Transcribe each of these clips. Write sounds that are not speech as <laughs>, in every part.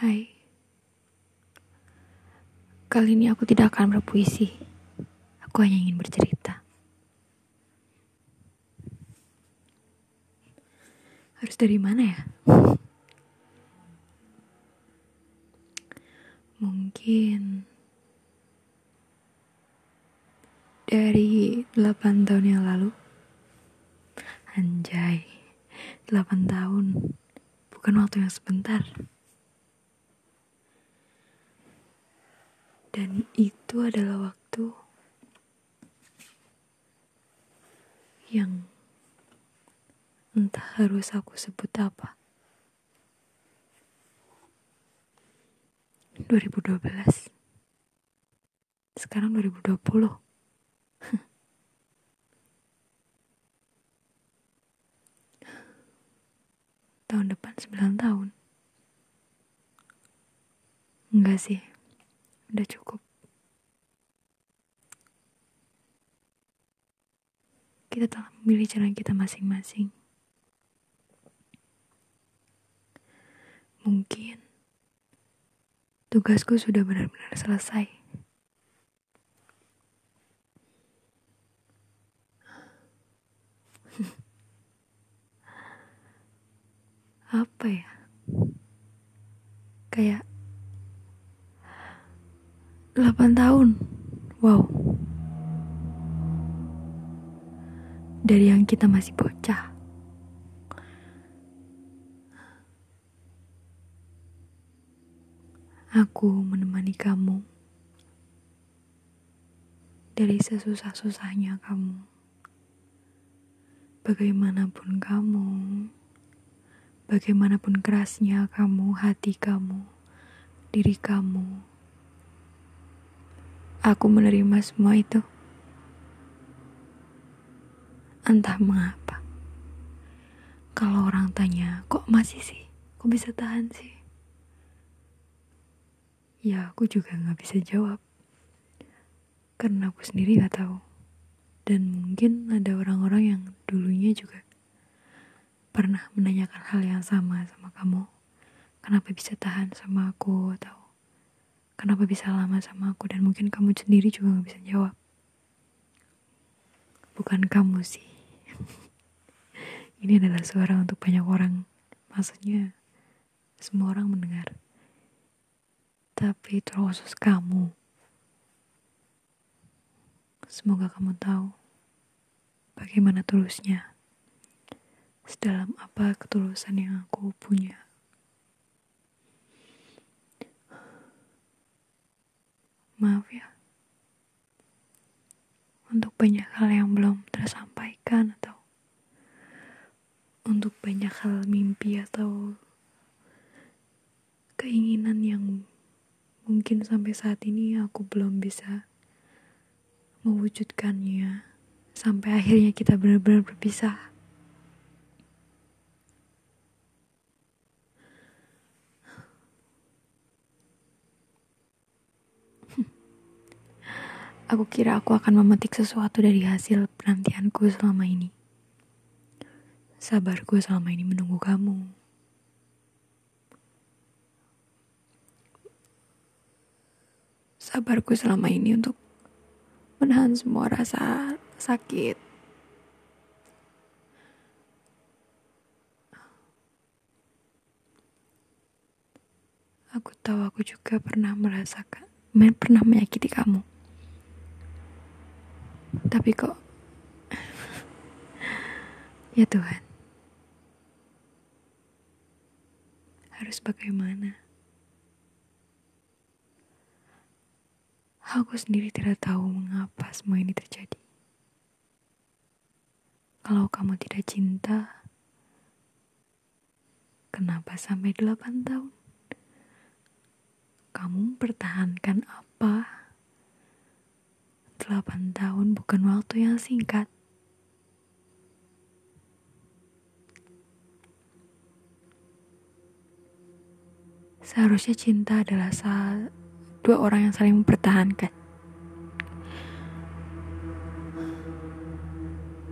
Hai. Kali ini aku tidak akan berpuisi. Aku hanya ingin bercerita. Harus dari mana ya? Mungkin dari 8 tahun yang lalu. Anjay, 8 tahun. Bukan waktu yang sebentar. Dan itu adalah waktu yang entah harus aku sebut apa. 2012. Sekarang 2020. Tahun depan 9 tahun. Enggak sih. Udah cukup. Kita telah memilih jalan kita masing-masing. Mungkin tugasku sudah benar-benar selesai. <laughs> Apa ya? Kayak 8 tahun. Wow. Dari yang kita masih bocah. Aku menemani kamu dari sesusah-susahnya kamu. Bagaimanapun kamu, bagaimanapun kerasnya kamu, hati kamu, diri kamu, aku menerima semua itu. Entah mengapa. Kalau orang tanya, kok masih sih? Kok bisa tahan sih? Ya aku juga gak bisa jawab. Karena aku sendiri gak tahu. Dan mungkin ada orang-orang yang dulunya juga pernah menanyakan hal yang sama sama kamu. Kenapa bisa tahan sama aku atau kenapa bisa lama sama aku dan mungkin kamu sendiri juga gak bisa jawab. Bukan kamu sih. Ini adalah suara untuk banyak orang. Maksudnya semua orang mendengar tapi terkhusus kamu. Semoga kamu tahu bagaimana tulusnya, sedalam apa ketulusan yang aku punya. Maaf ya, untuk banyak hal yang belum tersampaikan atau untuk banyak hal mimpi atau keinginan yang Mungkin sampai saat ini aku belum bisa mewujudkannya sampai akhirnya kita benar-benar berpisah. Aku kira aku akan memetik sesuatu dari hasil penantianku selama ini. Sabarku selama ini menunggu kamu. sabarku selama ini untuk menahan semua rasa sakit. Aku tahu aku juga pernah merasakan, pernah menyakiti kamu. Tapi kok, <laughs> ya Tuhan, harus bagaimana? Aku sendiri tidak tahu mengapa semua ini terjadi. Kalau kamu tidak cinta, kenapa sampai delapan tahun? Kamu mempertahankan apa? Delapan tahun bukan waktu yang singkat. Seharusnya cinta adalah saat dua orang yang saling mempertahankan.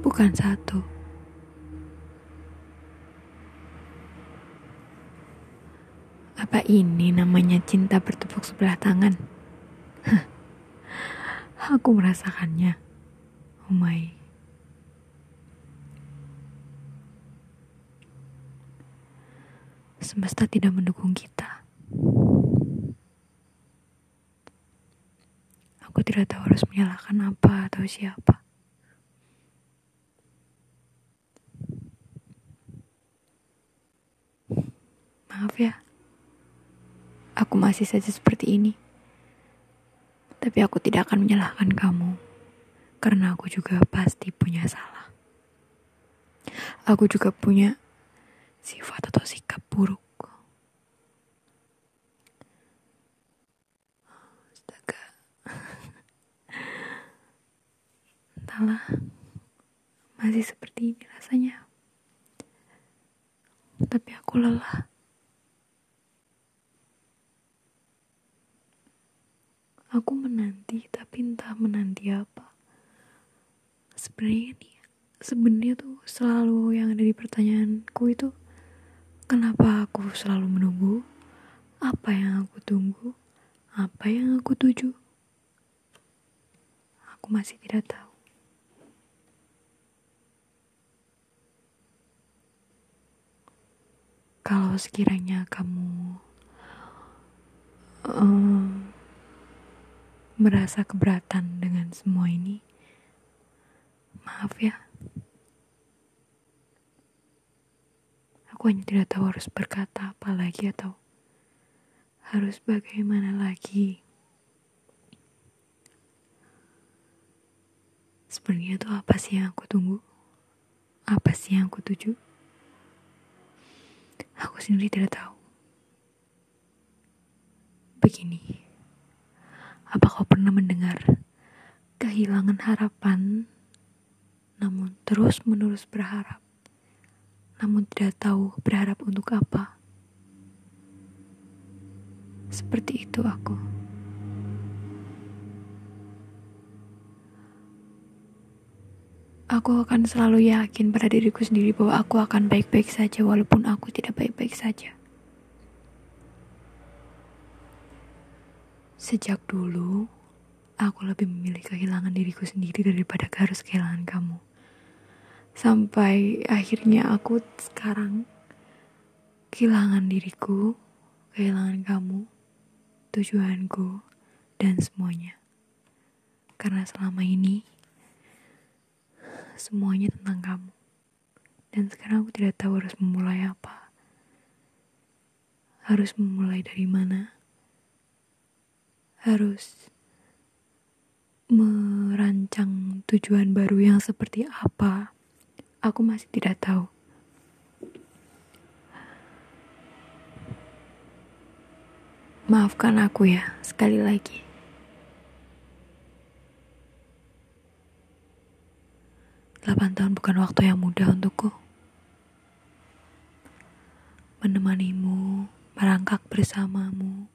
Bukan satu. Apa ini namanya cinta bertepuk sebelah tangan? Aku merasakannya. Oh. Semesta tidak mendukung kita. Aku tidak tahu harus menyalahkan apa atau siapa. Maaf ya, aku masih saja seperti ini. Tapi aku tidak akan menyalahkan kamu, karena aku juga pasti punya salah. Aku juga punya sifat atau sikap buruk. Astaga. Entahlah, masih seperti ini rasanya. Tapi aku lelah. Aku menanti, tapi entah menanti apa. Sebenarnya nih, sebenarnya tuh selalu yang ada di pertanyaanku itu, kenapa aku selalu menunggu? Apa yang aku tunggu? Apa yang aku tuju? Aku masih tidak tahu. Kalau sekiranya kamu um, merasa keberatan dengan semua ini, maaf ya. Aku hanya tidak tahu harus berkata apa lagi atau harus bagaimana lagi. Sebenarnya itu apa sih yang aku tunggu? Apa sih yang aku tuju? Aku sendiri tidak tahu. Begini. Apa kau pernah mendengar kehilangan harapan, namun terus-menerus berharap, namun tidak tahu berharap untuk apa? Seperti itu aku. Aku akan selalu yakin pada diriku sendiri bahwa aku akan baik-baik saja walaupun aku tidak baik-baik saja. Sejak dulu, aku lebih memilih kehilangan diriku sendiri daripada harus kehilangan kamu. Sampai akhirnya aku sekarang kehilangan diriku, kehilangan kamu, tujuanku, dan semuanya. Karena selama ini, semuanya tentang kamu. Dan sekarang aku tidak tahu harus memulai apa. Harus memulai dari mana harus merancang tujuan baru yang seperti apa, aku masih tidak tahu. Maafkan aku ya, sekali lagi. Delapan tahun bukan waktu yang mudah untukku. Menemanimu, merangkak bersamamu,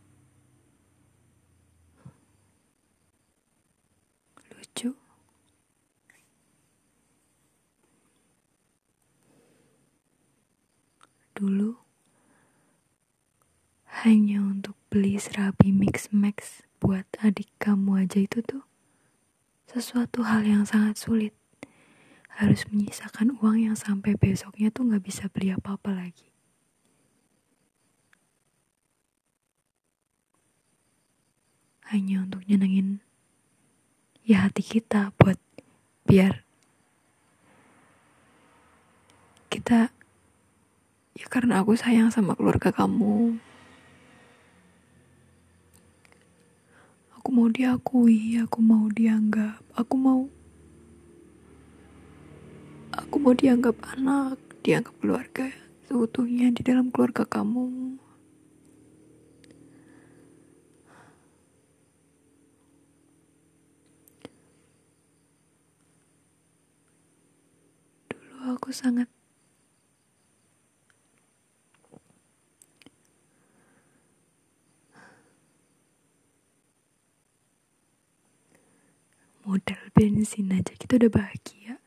dulu hanya untuk beli serabi mix max buat adik kamu aja itu tuh. Sesuatu hal yang sangat sulit. Harus menyisakan uang yang sampai besoknya tuh nggak bisa beli apa-apa lagi. Hanya untuk nyenengin ya hati kita buat biar kita Ya karena aku sayang sama keluarga kamu. Mau diakui, aku mau dianggap, aku mau aku mau dianggap anak, dianggap keluarga seutuhnya di dalam keluarga kamu. Dulu aku sangat modal bensin aja kita udah bahagia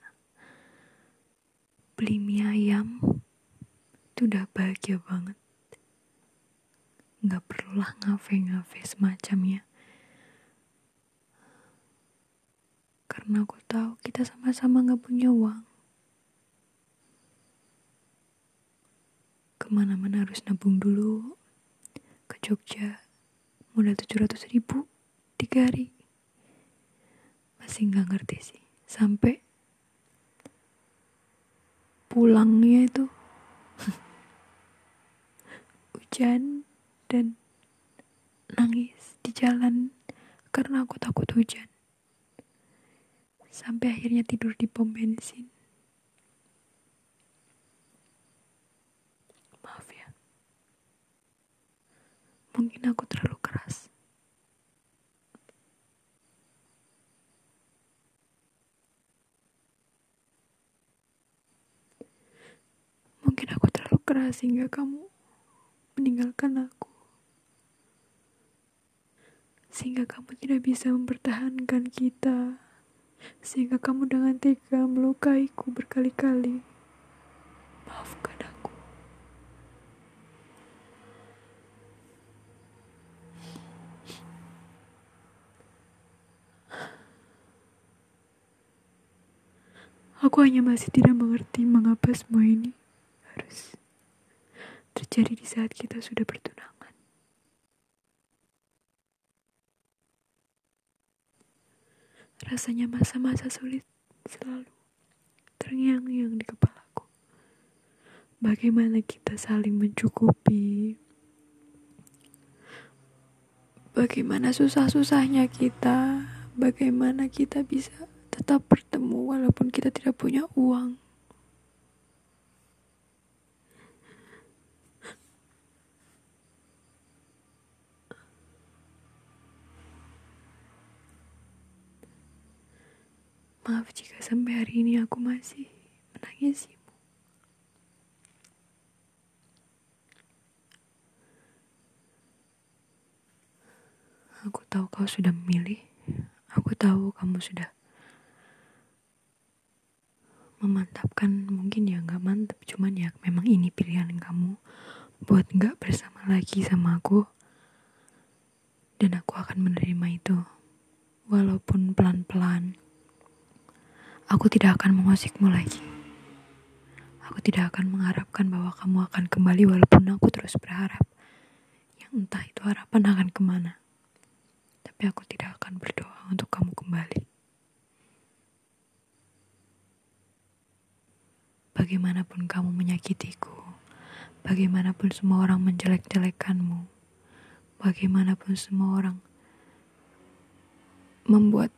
beli mie ayam itu udah bahagia banget nggak perlulah ngafe-ngafe semacamnya. Karena aku tahu kita sama-sama nggak punya uang. Ke mana-mana harus nabung dulu. Ke Jogja, modal 700 ribu, tiga hari. Masih nggak ngerti sih. Sampai pulangnya itu <laughs> hujan dan nangis di jalan karena aku takut hujan. Sampai akhirnya tidur di pom bensin. Maaf ya. Mungkin aku terlalu keras. Mungkin aku terlalu keras sehingga kamu meninggalkan aku. Sehingga kamu tidak bisa mempertahankan kita. Sehingga kamu dengan tega melukaiku berkali-kali. Maafkan aku. Aku hanya masih tidak mengerti mengapa semua ini harus terjadi di saat kita sudah bertunangan. Rasanya masa-masa sulit selalu terngiang-ngiang di kepalaku. Bagaimana kita saling mencukupi. Bagaimana susah-susahnya kita. Bagaimana kita bisa tetap bertemu walaupun kita tidak punya uang. Maaf jika sampai hari ini aku masih menangisimu. Aku tahu kau sudah memilih. Aku tahu kamu sudah memantapkan mungkin ya nggak mantap cuman ya memang ini pilihan kamu buat nggak bersama lagi sama aku dan aku akan menerima itu walaupun pelan-pelan aku tidak akan mengusikmu lagi. Aku tidak akan mengharapkan bahwa kamu akan kembali walaupun aku terus berharap. Yang entah itu harapan akan ke mana. Tapi aku tidak akan berdoa untuk kamu kembali. Bagaimanapun kamu menyakitiku, bagaimanapun semua orang menjelek-jelekanmu, bagaimanapun semua orang membuat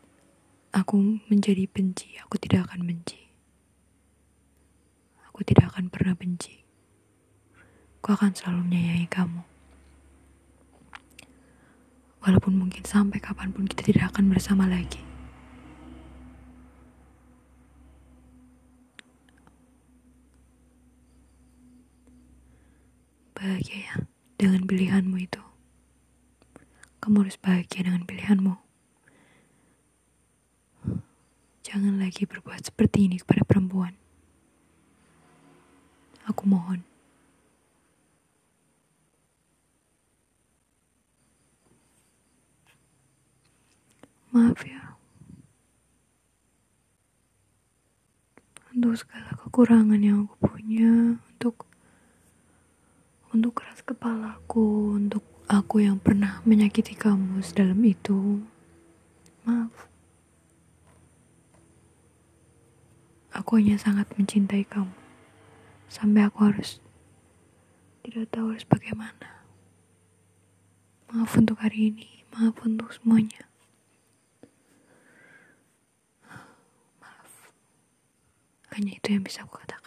aku menjadi benci, aku tidak akan benci. Aku tidak akan pernah benci. Aku akan selalu menyayangi kamu. Walaupun mungkin sampai kapan pun kita tidak akan bersama lagi. bahagia ya dengan pilihanmu itu. Kamu harus bahagia dengan pilihanmu. Jangan lagi berbuat seperti ini kepada perempuan. Aku mohon. Maaf ya. Untuk segala kekurangan yang aku punya, untuk untuk keras kepalaku, untuk aku yang pernah menyakiti kamu sedalam itu. Maaf. Aku hanya sangat mencintai kamu. Sampai aku harus tidak tahu harus bagaimana. Maaf untuk hari ini, maaf untuk semuanya. Maaf. Hanya itu yang bisa aku katakan.